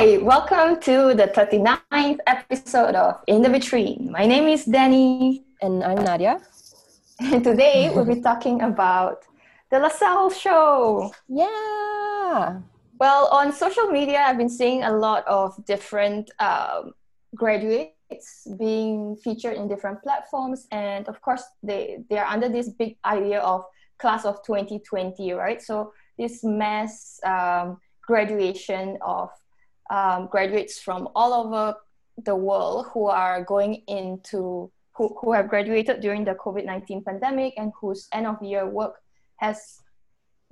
Hi, welcome to the 39th episode of In the Vitrine. My name is Danny. And I'm Nadia. And today we'll be talking about the LaSalle show. Yeah. Well, on social media, I've been seeing a lot of different um, graduates being featured in different platforms. And of course, they, they are under this big idea of class of 2020, right? So, this mass um, graduation of um, graduates from all over the world who are going into who, who have graduated during the covid-19 pandemic and whose end of year work has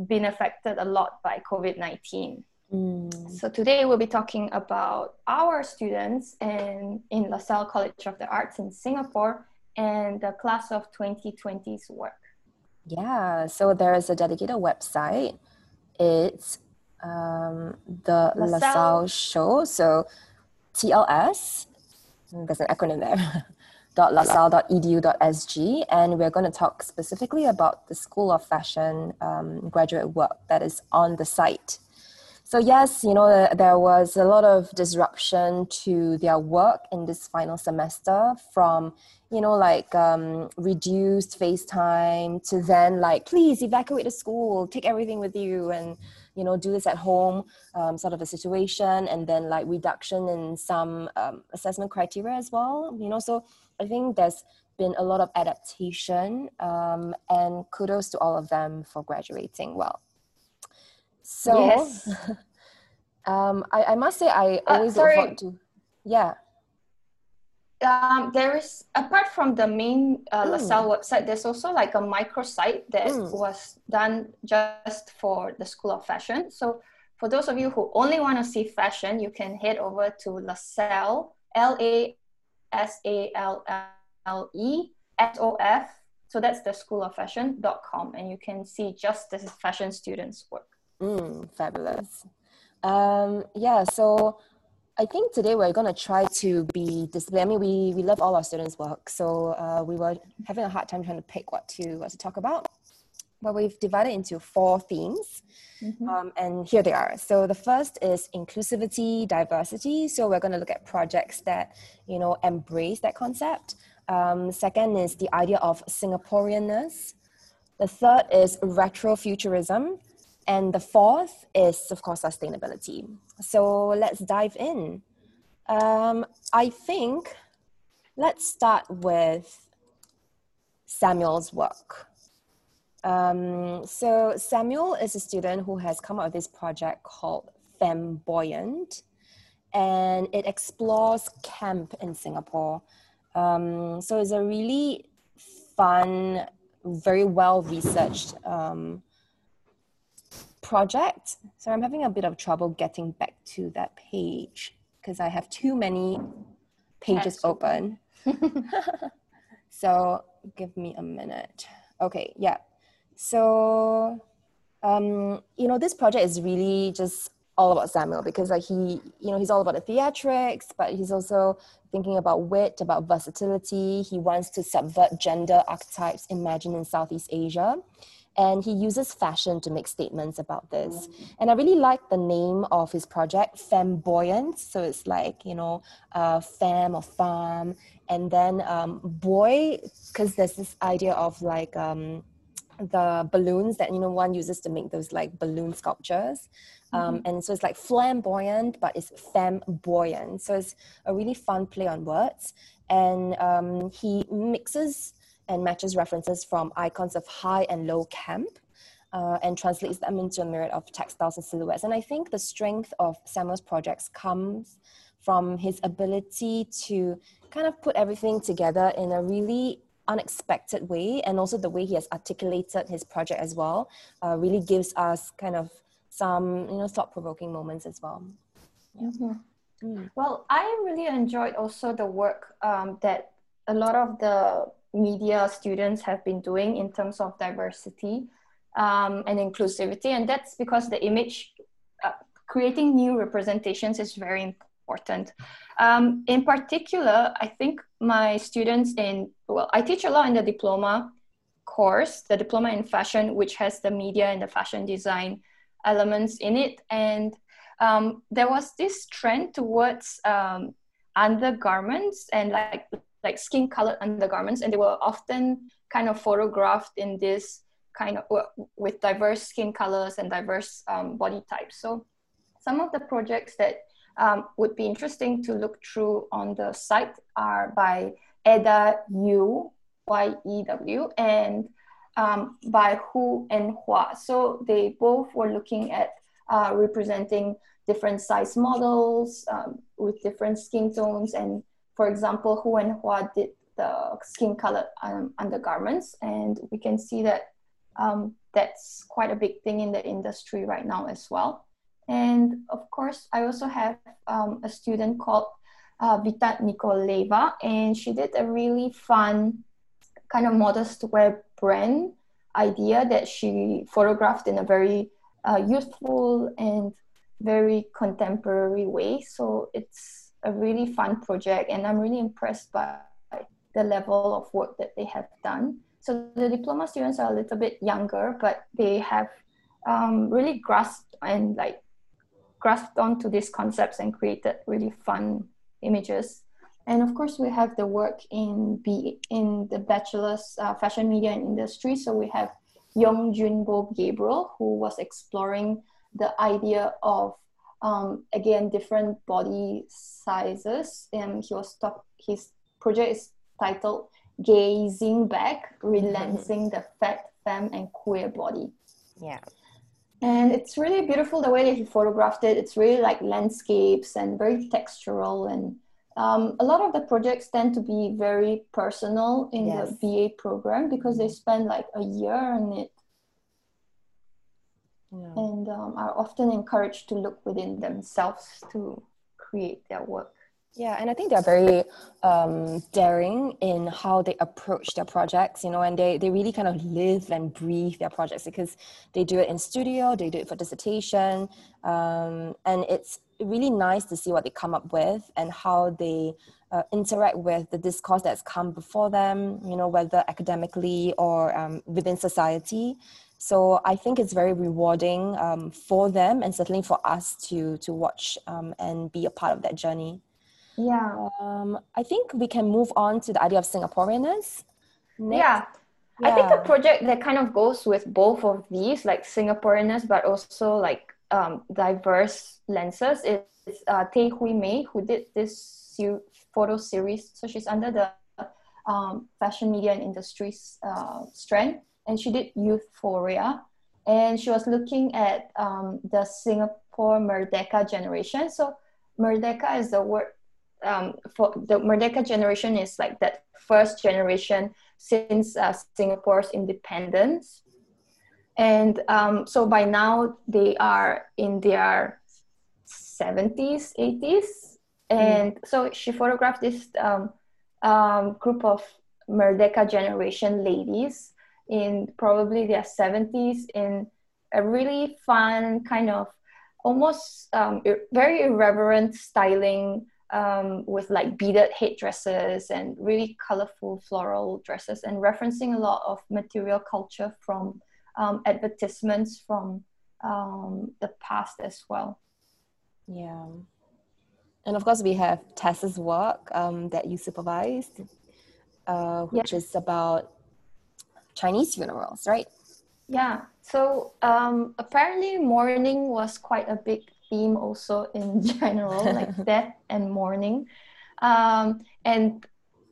been affected a lot by covid-19 mm. so today we'll be talking about our students in, in lasalle college of the arts in singapore and the class of 2020's work. Yeah so there is a dedicated website. It's um, the LaSalle. LaSalle show. So TLS, there's an acronym there, dot lasalle.edu.sg, and we're going to talk specifically about the School of Fashion um, graduate work that is on the site. So yes, you know there was a lot of disruption to their work in this final semester from you know like um, reduced FaceTime to then like please evacuate the school, take everything with you, and you know do this at home um, sort of a situation and then like reduction in some um, assessment criteria as well you know? So i think there's been a lot of adaptation um, and kudos to all of them for graduating well. So yes. um, I, I must say i uh, always uh, look forward to yeah um, there is apart from the main uh, mm. LaSalle website, there's also like a microsite that mm. was done just for the School of Fashion. So for those of you who only want to see fashion, you can head over to LaSalle, L A S A L L E S O F. So that's the School of Fashion.com, and you can see just the fashion students' work. Mm, fabulous. Um, yeah, so I think today we're going to try to be disciplined. I mean, we, we love all our students' work, so uh, we were having a hard time trying to pick what to what to talk about. But we've divided into four themes, mm-hmm. um, and here they are. So the first is inclusivity, diversity. So we're going to look at projects that you know embrace that concept. Um, second is the idea of Singaporeanness. The third is retrofuturism. And the fourth is, of course, sustainability. So let's dive in. Um, I think let's start with Samuel's work. Um, so Samuel is a student who has come up with this project called Femboyant, and it explores camp in Singapore. Um, so it's a really fun, very well researched um, project. So I'm having a bit of trouble getting back to that page because I have too many pages open. so give me a minute. Okay, yeah. So um, you know, this project is really just all about Samuel because like he, you know, he's all about the theatrics, but he's also thinking about wit, about versatility. He wants to subvert gender archetypes imagined in Southeast Asia and he uses fashion to make statements about this. And I really like the name of his project, Femboyant. So it's like, you know, uh, femme or farm. And then um, boy, because there's this idea of like um, the balloons that, you know, one uses to make those like balloon sculptures. Um, mm-hmm. And so it's like flamboyant, but it's femboyant. So it's a really fun play on words. And um, he mixes and matches references from icons of high and low camp uh, and translates them into a myriad of textiles and silhouettes. And I think the strength of Samuel's projects comes from his ability to kind of put everything together in a really unexpected way and also the way he has articulated his project as well uh, really gives us kind of some you know thought-provoking moments as well yeah. mm-hmm. mm. well i really enjoyed also the work um, that a lot of the media students have been doing in terms of diversity um, and inclusivity. And that's because the image, uh, creating new representations is very important. Um, in particular, I think my students in, well, I teach a lot in the diploma course, the diploma in fashion, which has the media and the fashion design elements in it. And um, there was this trend towards um, undergarments and like like skin colored undergarments, and they were often kind of photographed in this kind of with diverse skin colors and diverse um, body types. So some of the projects that um, would be interesting to look through on the site are by Eda Yew, Y-E-W, and um, by Hu and Hua. So they both were looking at uh, representing different size models um, with different skin tones. And for example, Hu and Hua did the skin colored um, undergarments. And we can see that um, that's quite a big thing in the industry right now as well. And of course, I also have um, a student called uh, Vita Nikoleva, and she did a really fun kind of modest wear brand idea that she photographed in a very uh, youthful and very contemporary way. So it's a really fun project, and I'm really impressed by the level of work that they have done. So the diploma students are a little bit younger, but they have um, really grasped and like grasped onto these concepts and created really fun images. And of course, we have the work in B in the bachelor's uh, fashion media and industry. So we have Yong Junbo Gabriel, who was exploring the idea of um, again different body sizes. And he was talk his project is titled "Gazing Back: Relancing the Fat, Femme, and Queer Body." Yeah and it's really beautiful the way that he photographed it it's really like landscapes and very textural and um, a lot of the projects tend to be very personal in yes. the BA program because they spend like a year on it yeah. and um, are often encouraged to look within themselves to create their work yeah, and I think they're very um, daring in how they approach their projects, you know, and they, they really kind of live and breathe their projects because they do it in studio, they do it for dissertation, um, and it's really nice to see what they come up with and how they uh, interact with the discourse that's come before them, you know, whether academically or um, within society. So I think it's very rewarding um, for them and certainly for us to to watch um, and be a part of that journey. Yeah. Um, I think we can move on to the idea of Singaporeanness. Yeah. yeah. I think a project that kind of goes with both of these, like Singaporeanness, but also like um, diverse lenses, is uh, Tay Hui Mei, who did this photo series. So she's under the um, fashion media and industries uh, strand, and she did Youthphoria. And she was looking at um, the Singapore Merdeka generation. So Merdeka is the word um, for the Merdeka generation is like that first generation since uh, Singapore's independence. And um, so by now they are in their 70s, 80s. And mm. so she photographed this um, um, group of Merdeka generation ladies in probably their 70s in a really fun kind of almost um, very irreverent styling um, with like beaded headdresses and really colorful floral dresses and referencing a lot of material culture from um, advertisements from um, the past as well. Yeah. And of course, we have Tessa's work um, that you supervised, uh, which is about Chinese funerals, right? Yeah. So um, apparently, mourning was quite a big theme also in general, like death and mourning. Um, and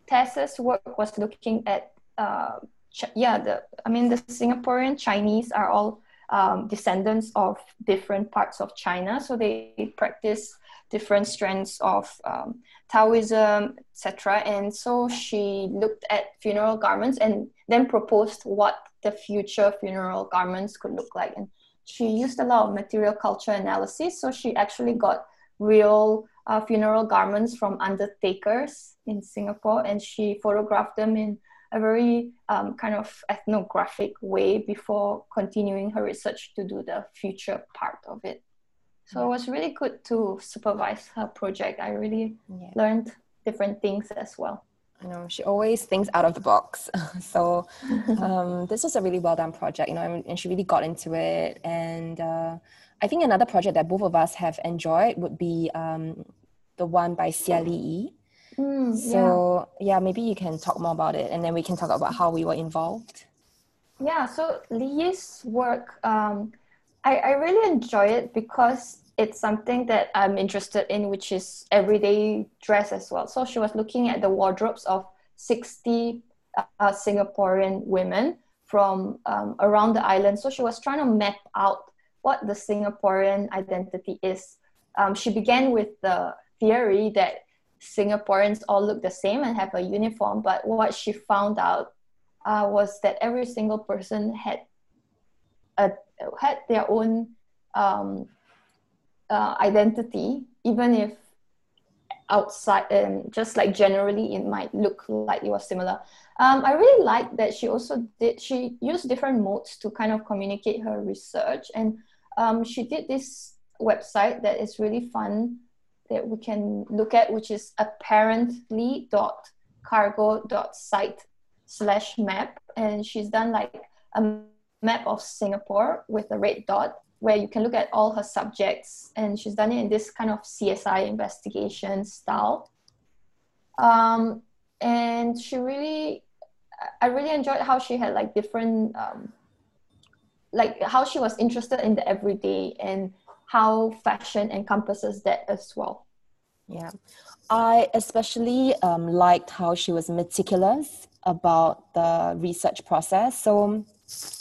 Tessa's work was looking at, uh, Ch- yeah, the I mean the Singaporean Chinese are all um, descendants of different parts of China, so they practice different strands of um, Taoism, etc. And so she looked at funeral garments and then proposed what the future funeral garments could look like. And she used a lot of material culture analysis. So she actually got real uh, funeral garments from undertakers in Singapore and she photographed them in a very um, kind of ethnographic way before continuing her research to do the future part of it. So it was really good to supervise her project. I really yeah. learned different things as well. I know she always thinks out of the box. so um, this was a really well done project, you know, and she really got into it. And uh, I think another project that both of us have enjoyed would be um, the one by Xia Li Mm, So yeah. maybe you can talk more about it, and then we can talk about how we were involved. Yeah, so Li's work, um, I, I really enjoy it because it's something that I'm interested in, which is everyday dress as well. So she was looking at the wardrobes of 60 uh, Singaporean women from um, around the island. So she was trying to map out what the Singaporean identity is. Um, she began with the theory that Singaporeans all look the same and have a uniform, but what she found out uh, was that every single person had a, had their own um, uh, identity, even if outside and just like generally it might look like it was similar. Um, I really like that she also did she used different modes to kind of communicate her research and um, she did this website that is really fun that we can look at, which is apparently.cargo.site slash map. And she's done like a map of Singapore with a red dot where you can look at all her subjects. And she's done it in this kind of CSI investigation style. Um, and she really, I really enjoyed how she had like different, um, like how she was interested in the everyday and how fashion encompasses that as well. Yeah, I especially um, liked how she was meticulous about the research process. So,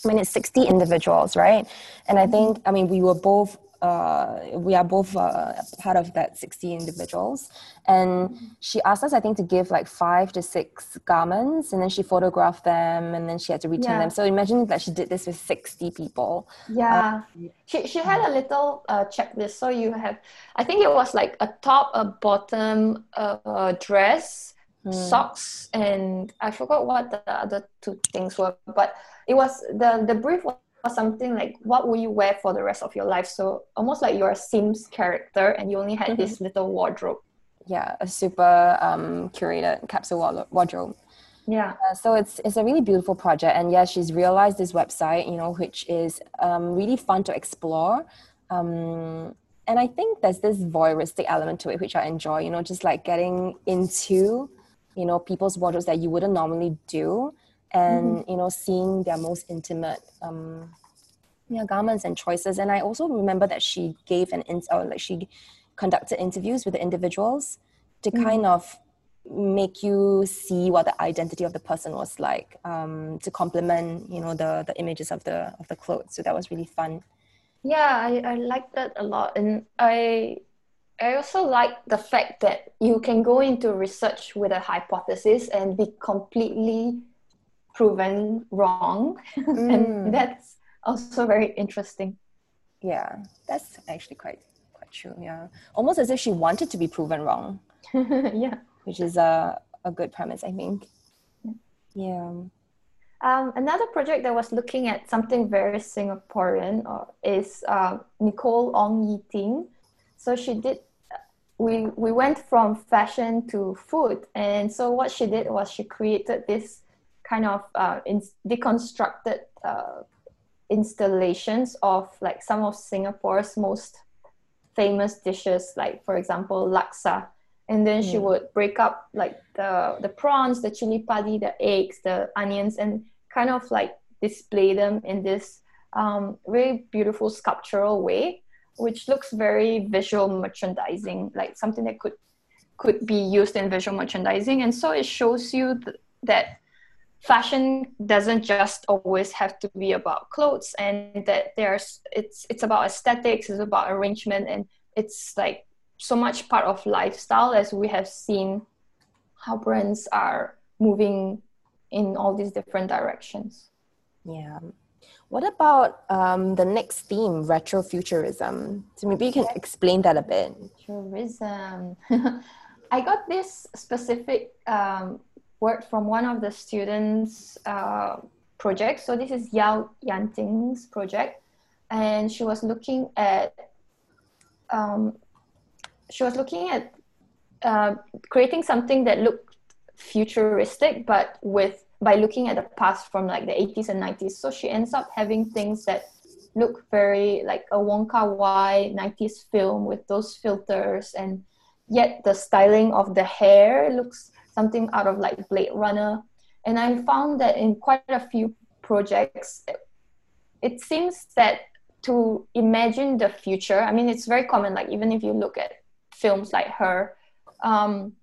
I mean, it's 60 individuals, right? And I think, I mean, we were both uh, we are both uh, part of that 60 individuals. And she asked us, I think, to give like five to six garments, and then she photographed them, and then she had to return yeah. them. So imagine that she did this with 60 people. Yeah. Um, she, she had a little uh, checklist. So you have, I think it was like a top, a bottom, a dress. Hmm. Socks and I forgot what the other two things were, but it was the the brief was something like what will you wear for the rest of your life? So almost like you're a sims character and you only had mm-hmm. this little wardrobe. Yeah a super um, curated capsule wardrobe. Yeah. Uh, so it's it's a really beautiful project and yeah she's realized this website you know which is um, really fun to explore. Um, and i think there's this voyeuristic element to it which i enjoy you know just like getting into you know people's wardrobes that you wouldn't normally do and mm-hmm. you know seeing their most intimate um, yeah, garments and choices. And I also remember that she gave an in, or like she conducted interviews with the individuals to mm-hmm. kind of make you see what the identity of the person was like um, to complement you know the the images of the of the clothes so that was really fun yeah i i liked that a lot and i i also like the fact that you can go into research with a hypothesis and be completely proven wrong. Mm. and that's also very interesting. Yeah that's actually quite quite true yeah. Almost as if she wanted to be proven wrong. Yeah. Which is a, a good premise i think. Yeah. Um, another project that was looking at something very Singaporean uh, is uh, Nicole Ong Yi Ting. So she did. We we went from fashion to food, and so what she did was she created this kind of uh, in, deconstructed uh, installations of like some of Singapore's most famous dishes, like for example laksa. And then mm. she would break up like the the prawns, the chili padi, the eggs, the onions, and kind of like display them in this um, really beautiful sculptural way, which looks very visual merchandising, like something that could could be used in visual merchandising. And so it shows you th- that fashion doesn't just always have to be about clothes and that there's it's it's about aesthetics it's about arrangement and it's like so much part of lifestyle as we have seen how brands are moving in all these different directions yeah what about um, the next theme retrofuturism? So maybe you can explain that a bit. Futurism. I got this specific um, word from one of the students' uh, projects. So this is Yao Yanting's project, and she was looking at um, she was looking at uh, creating something that looked futuristic, but with by looking at the past from like the 80s and 90s. So she ends up having things that look very like a Wong Kar Wai 90s film with those filters, and yet the styling of the hair looks something out of like Blade Runner. And I found that in quite a few projects, it seems that to imagine the future, I mean, it's very common, like even if you look at films like her, um,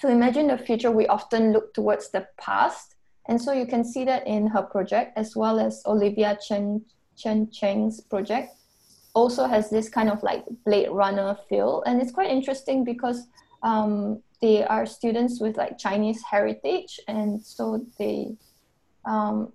to imagine the future, we often look towards the past. And so you can see that in her project, as well as Olivia Chen, Chen Cheng's project, also has this kind of like Blade Runner feel. And it's quite interesting because um, they are students with like Chinese heritage. And so they, um,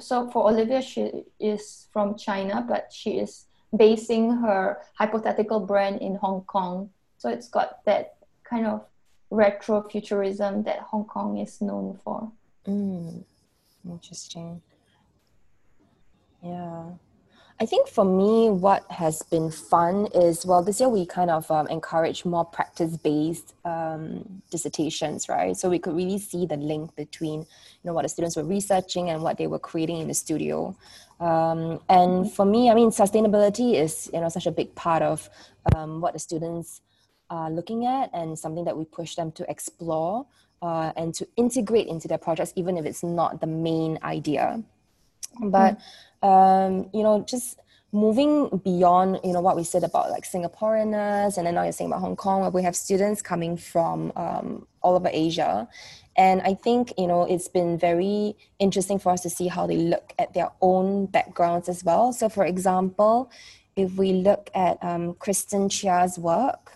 so for Olivia, she is from China, but she is basing her hypothetical brand in Hong Kong. So it's got that kind of retro futurism that Hong Kong is known for. Mm, interesting. Yeah. I think for me, what has been fun is well, this year we kind of um, encourage more practice based um, dissertations, right? So we could really see the link between you know what the students were researching and what they were creating in the studio. Um, and mm-hmm. for me, I mean, sustainability is you know such a big part of um, what the students are looking at and something that we push them to explore uh, and to integrate into their projects, even if it's not the main idea. But um, you know, just moving beyond you know what we said about like Singaporeans, and then now you're saying about Hong Kong, where we have students coming from um, all over Asia, and I think you know it's been very interesting for us to see how they look at their own backgrounds as well. So, for example, if we look at um, Kristen Chia's work,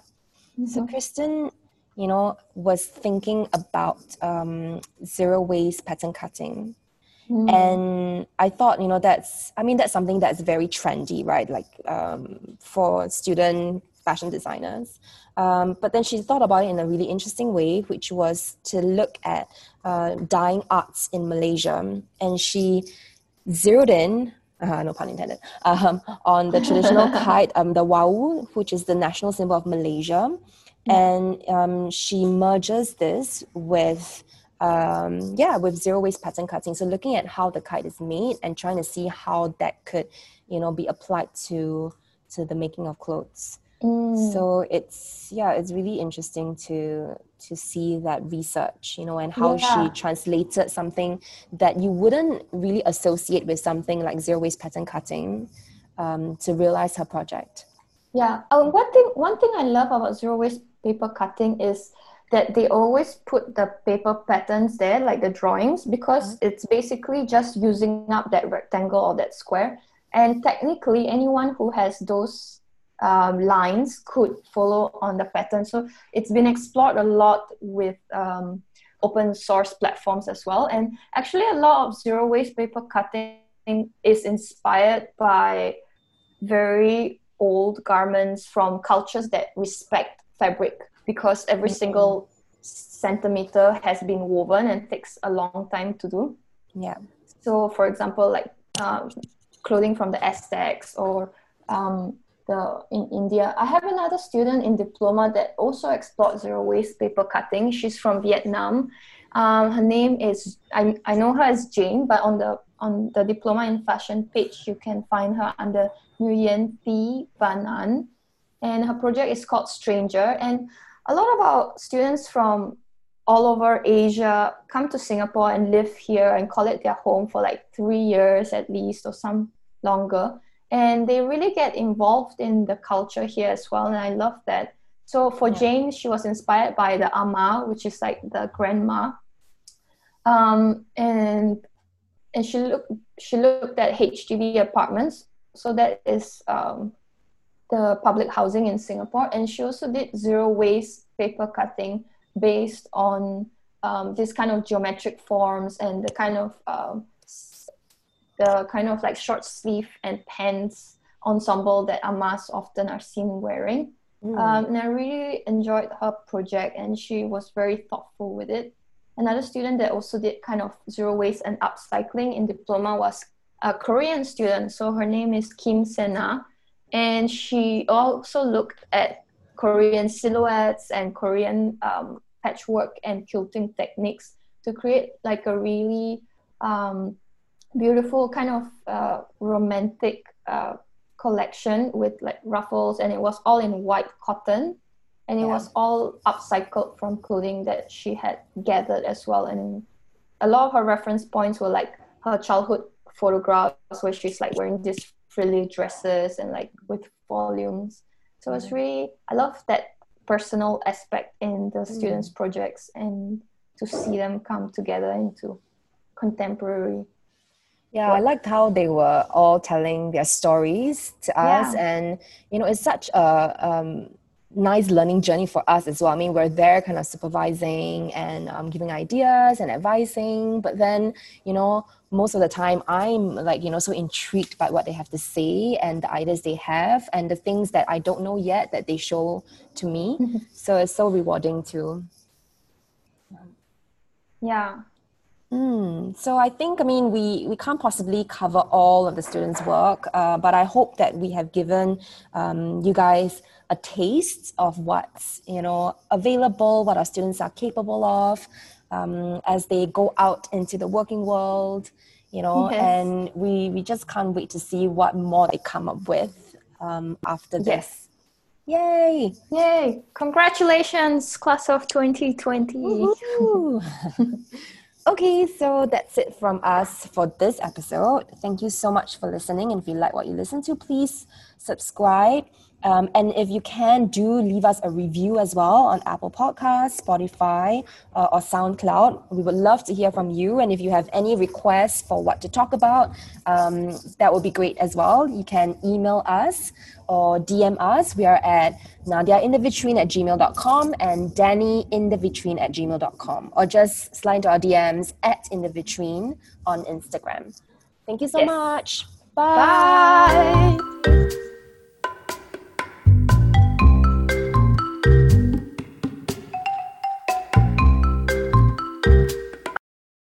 Mm-hmm. So Kristen, you know, was thinking about um, zero waste pattern cutting. Mm. And I thought, you know, that's, I mean, that's something that's very trendy, right? Like um, for student fashion designers. Um, but then she thought about it in a really interesting way, which was to look at uh, dying arts in Malaysia. And she zeroed in uh, no pun intended, um, on the traditional kite, um, the wau, which is the national symbol of Malaysia. And um, she merges this with, um, yeah, with zero waste pattern cutting. So looking at how the kite is made and trying to see how that could, you know, be applied to to the making of clothes. Mm. So it's yeah, it's really interesting to to see that research, you know, and how yeah. she translated something that you wouldn't really associate with something like zero waste pattern cutting um, to realize her project. Yeah, um, one thing one thing I love about zero waste paper cutting is that they always put the paper patterns there, like the drawings, because mm-hmm. it's basically just using up that rectangle or that square. And technically, anyone who has those um, lines could follow on the pattern. So it's been explored a lot with um, open source platforms as well. And actually, a lot of zero waste paper cutting is inspired by very old garments from cultures that respect fabric because every mm-hmm. single centimeter has been woven and takes a long time to do. Yeah. So, for example, like um, clothing from the Aztecs or um, the in India. I have another student in diploma that also explored zero waste paper cutting. She's from Vietnam. Um, her name is I, I know her as Jane, but on the on the diploma in fashion page, you can find her under Nguyen Thi Van An, and her project is called Stranger. And a lot of our students from all over Asia come to Singapore and live here and call it their home for like three years at least or some longer. And they really get involved in the culture here as well and i love that. So for jane she was inspired by the ama which is like the grandma. Um, and and she looked she looked at hdb apartments. So that is um, the public housing in singapore and she also did zero waste paper cutting based on um, this kind of geometric forms and the kind of um, the kind of like short sleeve and pants ensemble that amas often are seen wearing. Mm. Um, and I really enjoyed her project, and she was very thoughtful with it. Another student that also did kind of zero waste and upcycling in diploma was a Korean student. So her name is Kim Sena, and she also looked at Korean silhouettes and Korean um, patchwork and quilting techniques to create like a really um, beautiful kind of uh, romantic uh, collection with like ruffles, and it was all in white cotton, and it yeah. was all upcycled from clothing that she had gathered as well. And a lot of her reference points were like her childhood photographs where she's like wearing these frilly dresses and like with volumes. So it's really I love that personal aspect in the mm. students' projects and to see them come together into contemporary yeah, I liked how they were all telling their stories to us, yeah. and you know, it's such a um, nice learning journey for us as well. I mean, we're there kind of supervising and um, giving ideas and advising, but then you know, most of the time, I'm like you know so intrigued by what they have to say and the ideas they have and the things that I don't know yet that they show to me. so it's so rewarding too. Yeah, Mm, so I think, I mean, we, we can't possibly cover all of the students' work, uh, but I hope that we have given um, you guys a taste of what's, you know, available, what our students are capable of um, as they go out into the working world, you know, yes. and we, we just can't wait to see what more they come up with um, after this. Yes. Yay! Yay! Congratulations, class of 2020. Okay, so that's it from us for this episode. Thank you so much for listening. And if you like what you listen to, please subscribe. Um, and if you can, do leave us a review as well on Apple Podcasts, Spotify, uh, or SoundCloud. We would love to hear from you. And if you have any requests for what to talk about, um, that would be great as well. You can email us or DM us. We are at nadiainthevitrine at gmail.com and dannyinthevitrine at gmail.com. Or just slide into our DMs at inthevitrine on Instagram. Thank you so yes. much. Bye. Bye.